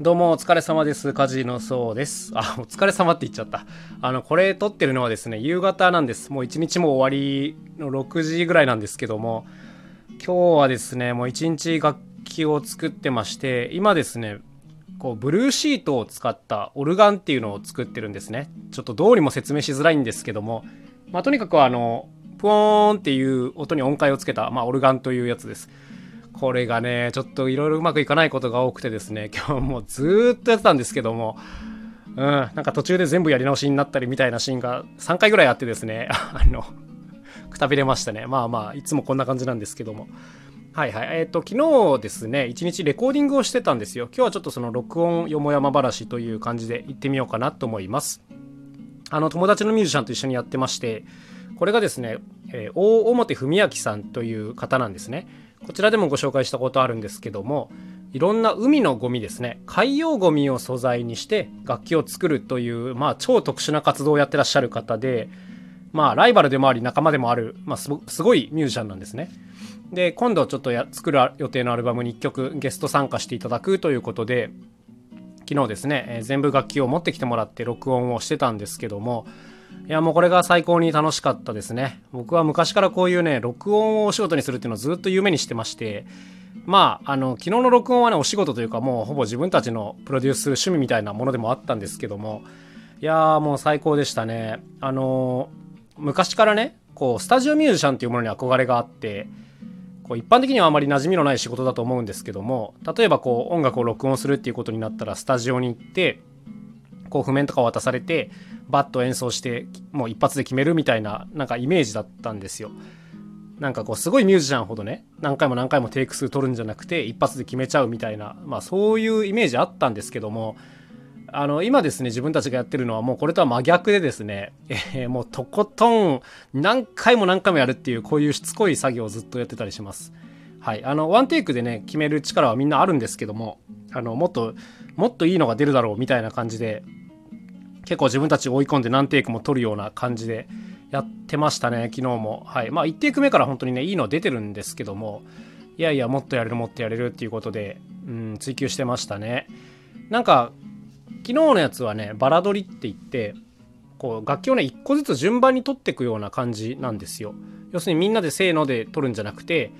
どうもお疲れ様です。カジノそうです。あ、お疲れ様って言っちゃった。あの、これ撮ってるのはですね、夕方なんです。もう一日も終わりの6時ぐらいなんですけども、今日はですね、もう一日楽器を作ってまして、今ですね、こう、ブルーシートを使ったオルガンっていうのを作ってるんですね。ちょっとどうにも説明しづらいんですけども、まあ、とにかくあの、プーンっていう音に音階をつけた、まあ、オルガンというやつです。これがね、ちょっといろいろうまくいかないことが多くてですね、今日もうずっとやってたんですけども、うん、なんか途中で全部やり直しになったりみたいなシーンが3回ぐらいあってですね、あの、くたびれましたね。まあまあ、いつもこんな感じなんですけども。はいはい。えっ、ー、と、昨日ですね、一日レコーディングをしてたんですよ。今日はちょっとその録音よもやま話という感じで行ってみようかなと思います。あの、友達のミュージシャンと一緒にやってまして、これがですね、えー、大表文明さんという方なんですね。こちらでもご紹介したことあるんですけどもいろんな海のゴミですね。海洋ゴミを素材にして楽器を作るというまあ超特殊な活動をやってらっしゃる方でまあライバルでもあり仲間でもある、まあ、すごいミュージシャンなんですね。で今度ちょっとや作る予定のアルバムに1曲ゲスト参加していただくということで昨日ですね、えー、全部楽器を持ってきてもらって録音をしてたんですけどもいやもうこれが最高に楽しかったですね。僕は昔からこういうね、録音をお仕事にするっていうのをずっと夢にしてまして、まあ、あの、昨日の録音はね、お仕事というかもうほぼ自分たちのプロデュース趣味みたいなものでもあったんですけども、いやーもう最高でしたね。あのー、昔からね、こう、スタジオミュージシャンっていうものに憧れがあって、こう一般的にはあまり馴染みのない仕事だと思うんですけども例えばこう音楽を録音するっていうことになったらスタジオに行ってこう譜面とか渡されてバッと演奏してもう一発で決めるみたいななんかイメージだったんですよ。なんかこうすごいミュージシャンほどね何回も何回もテイク数取るんじゃなくて一発で決めちゃうみたいなまあそういうイメージあったんですけどもあの今ですね自分たちがやってるのはもうこれとは真逆でですね、えー、もうとことん何回も何回もやるっていうこういうしつこい作業をずっとやってたりします。はい、あのワンテイクでね決める力はみんなあるんですけどもあのもっともっといいのが出るだろうみたいな感じで結構自分たち追い込んで何テイクも取るような感じでやってましたね昨日も。はい。まあ1テイク目から本当にねいいの出てるんですけどもいやいやもっとやれるもっとやれるっていうことで、うん、追求してましたね。なんか昨日のやつはねバラ取りって言ってこう楽器をね1個ずつ順番に取っていくような感じなんですよ。要するにみんなでせーので取るんじゃなくて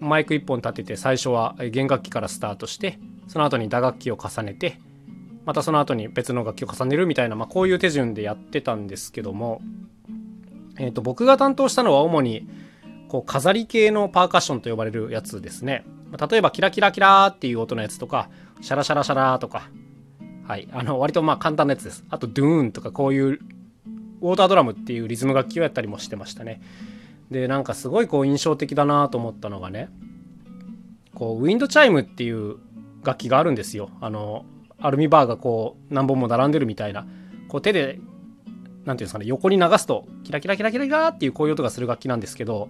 マイク1本立てて最初は弦楽器からスタートしてその後に打楽器を重ねてまたその後に別の楽器を重ねるみたいな、まあ、こういう手順でやってたんですけども、えー、と僕が担当したのは主にこう飾り系のパーカッションと呼ばれるやつですね。例えばキラキラキラーっていう音のやつとか、シャラシャラシャラーとか、はい、あの割とまあ簡単なやつです。あとドゥーンとかこういうウォータードラムっていうリズム楽器をやったりもしてましたね。で、なんかすごいこう印象的だなと思ったのがね、こうウィンドチャイムっていう楽器があるんですよ。あのアルミバーがこう何本も並んでるみたいなこう手で何て言うんですかね横に流すとキラキラキラキラキラっていうこういう音がする楽器なんですけど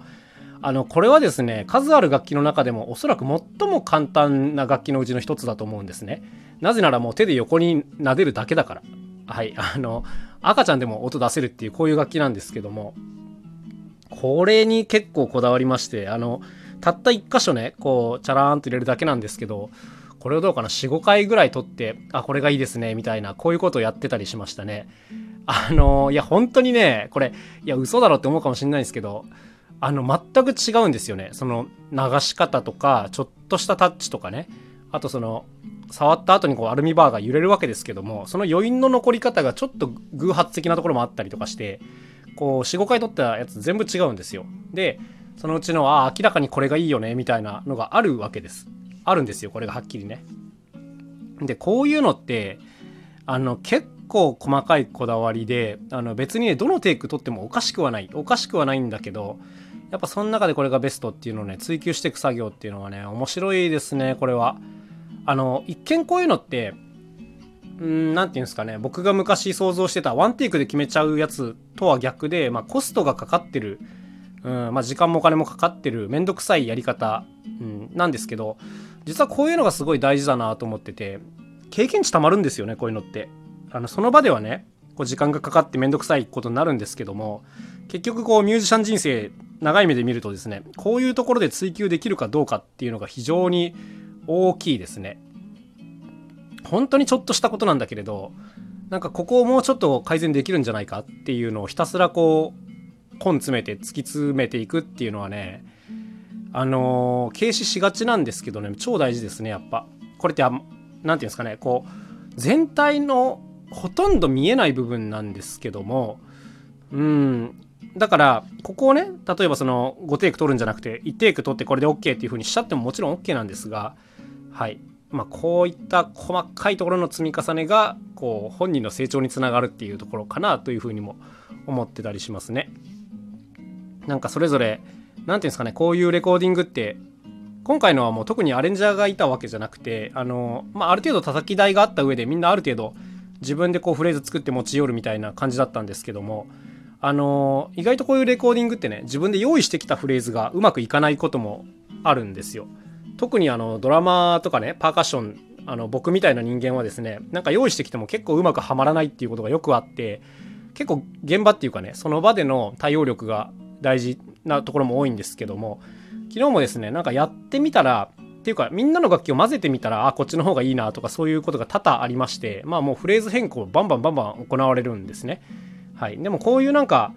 あのこれはですね数ある楽器の中でもおそらく最も簡単な楽器のうちの一つだと思うんですね。なぜならもう手で横に撫でるだけだから。はい。あの赤ちゃんでも音出せるっていうこういう楽器なんですけどもこれに結構こだわりましてあのたった1箇所ねこうチャラーンと入れるだけなんですけどこれをどうかな？45回ぐらい撮ってあこれがいいですねみたいなこういうことをやってたりしましたね。あのいや本当にねこれいや嘘だろって思うかもしれないんですけどあの全く違うんですよね。その流し方とかちょっとしたタッチとかね。あとその触った後にこうアルミバーが揺れるわけですけどもその余韻の残り方がちょっと偶発的なところもあったりとかしてこう45回撮ったやつ全部違うんですよ。でそのうちのああ明らかにこれがいいよねみたいなのがあるわけです。あるんですよこれがはっきりね。でこういうのってあの結構細かいこだわりであの別にねどのテイク取ってもおかしくはないおかしくはないんだけどやっぱその中でこれがベストっていうのをね追求していく作業っていうのはね面白いですねこれは。あの一見こういうのってん何て言うんですかね僕が昔想像してたワンテイクで決めちゃうやつとは逆で、まあ、コストがかかってるうんまあ、時間もお金もかかってるめんどくさいやり方、うん、なんですけど実はこういうのがすごい大事だなと思ってて経験値たまるんですよねこういうのって。あのその場ではねこう時間がかかってめんどくさいことになるんですけども結局こうミュージシャン人生長い目で見るとですねこういうところで追求できるかどうかっていうのが非常に大きいですね。本当にちょっとしたことなんだけれどなんかここをもうちょっと改善できるんじゃないかっていうのをひたすらこう根詰めて突き詰めていくっていうのはねあのー、軽視しがちなんですけどね超大事ですねやっぱ。これって何て言うんですかねこう全体のほとんど見えない部分なんですけどもうん。だからここをね例えばその5テイク取るんじゃなくて1テイク取ってこれで OK っていう風にしちゃってももちろん OK なんですがはい。まあ、こういった細かいところの積み重ねがこう本人の成長につながるっていうところかなというふうにも思ってたりしますね。なんかそれぞれ何て言うんですかねこういうレコーディングって今回のはもう特にアレンジャーがいたわけじゃなくてあの、まあ、ある程度叩き台があった上でみんなある程度自分でこうフレーズ作って持ち寄るみたいな感じだったんですけどもあの意外とこういうレコーディングってね自分で用意してきたフレーズがうまくいかないこともあるんですよ。特にあのドラマとかねパーカッションあの僕みたいな人間はですねなんか用意してきても結構うまくはまらないっていうことがよくあって結構現場っていうかねその場での対応力が大事なところも多いんですけども昨日もですねなんかやってみたらっていうかみんなの楽器を混ぜてみたらあこっちの方がいいなとかそういうことが多々ありましてまあもうフレーズ変更バンバンバンバン行われるんですね。はい。でもこういうなんか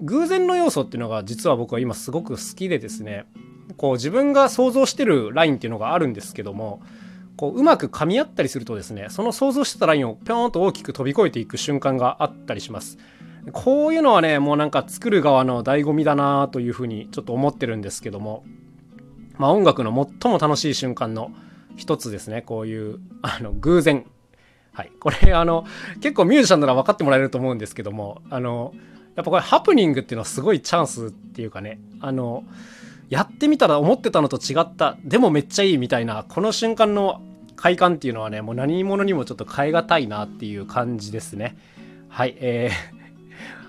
偶然の要素っていうのが実は僕は今すごく好きでですねこう自分が想像してるラインっていうのがあるんですけどもこううまく噛み合ったりするとですねその想像してたラインをぴょんと大きく飛び越えていく瞬間があったりします。こういうのはねもうなんか作る側の醍醐味だなというふうにちょっと思ってるんですけども。まあ音楽の最も楽しい瞬間の一つですね。こういうあの偶然。はい。これあの結構ミュージシャンなら分かってもらえると思うんですけども。あのやっぱこれハプニングっていうのはすごいチャンスっていうかね。あのやってみたら思ってたのと違ったでもめっちゃいいみたいなこの瞬間の快感っていうのはねもう何者にもちょっと変え難いなっていう感じですね。はい。えー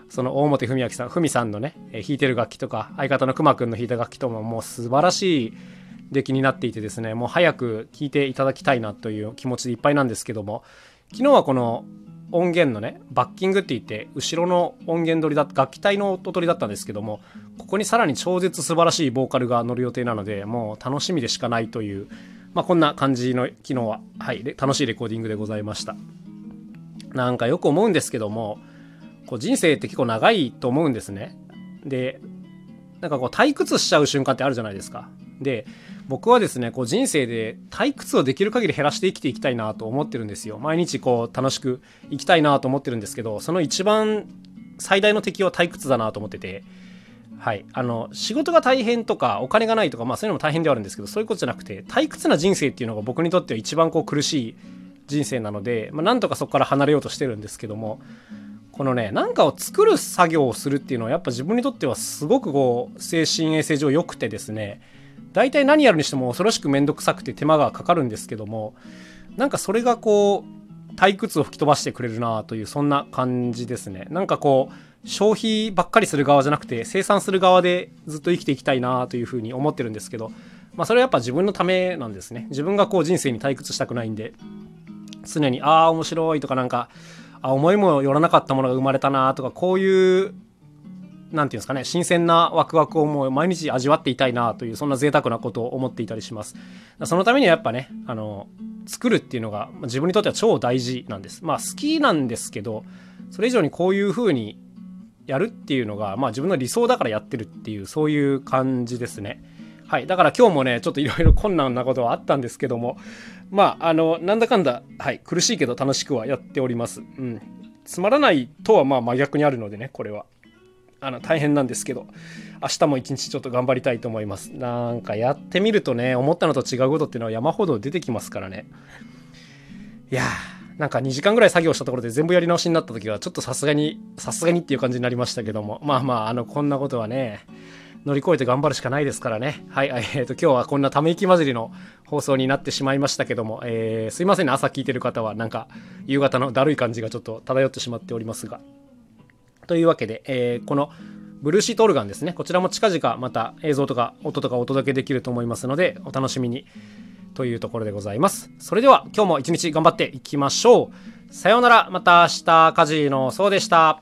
その大表文明さん文さんのね弾いてる楽器とか相方のくまくんの弾いた楽器とももう素晴らしい出来になっていてですねもう早く聴いていただきたいなという気持ちでいっぱいなんですけども昨日はこの音源のねバッキングって言って後ろの音源取りだ楽器隊の音取りだったんですけどもここにさらに超絶素晴らしいボーカルが乗る予定なのでもう楽しみでしかないというまあこんな感じの昨日ははい楽しいレコーディングでございました。なんかよく思うんですけどもこう人生って結構長いと思うんですね。でなんかこう退屈しちゃう瞬間ってあるじゃないですか。で僕はですねこう人生で退屈をできる限り減らして生きていきたいなと思ってるんですよ。毎日こう楽しく生きたいなと思ってるんですけどその一番最大の敵は退屈だなと思ってて。はい。あの仕事が大変とかお金がないとかまあそういうのも大変ではあるんですけどそういうことじゃなくて退屈な人生っていうのが僕にとっては一番こう苦しい人生なので、まあ、なんとかそこから離れようとしてるんですけどもこのね何かを作る作業をするっていうのはやっぱ自分にとってはすごくこう精神衛生上良くてですね。大体何やるにしても恐ろしく面倒くさくて手間がかかるんですけどもなんかそれがこう退屈を吹き飛ばしてくれるなというそんな感じですね。なんかこう消費ばっかりする側じゃなくて生産する側でずっと生きていきたいなというふうに思ってるんですけどまあそれはやっぱ自分のためなんですね。自分がこう人生に退屈したくないんで常にああ面白いとかなんかあ思いもよらなかったものが生まれたなとかこういう何て言うんですかね新鮮なワクワクをもう毎日味わっていたいなというそんな贅沢なことを思っていたりします。そのためにはやっぱねあの作るっていうのが自分にとっては超大事なんです。まあ好きなんですけどそれ以上にこういう風にやるっていうのがまあ自分の理想だからやってるっていうそういう感じですね。はい。だから今日もね、ちょっといろいろ困難なことはあったんですけども、まあ、あの、なんだかんだ、はい、苦しいけど楽しくはやっております。うん。つまらないとはまあ真逆にあるのでね、これは。あの、大変なんですけど、明日も一日ちょっと頑張りたいと思います。なんかやってみるとね、思ったのと違うことっていうのは山ほど出てきますからね。いやー、なんか2時間ぐらい作業したところで全部やり直しになった時は、ちょっとさすがに、さすがにっていう感じになりましたけども、まあまあ、あの、こんなことはね、乗り越えて頑張るしかないですからね。はい、えーと、今日はこんなため息混じりの放送になってしまいましたけども、えー、すいませんね、朝聞いてる方はなんか夕方のだるい感じがちょっと漂ってしまっておりますが。というわけで、えー、このブルーシートオルガンですね、こちらも近々また映像とか音とかお届けできると思いますので、お楽しみにというところでございます。それでは今日も一日頑張っていきましょう。さようなら、また明日、カジのそうでした。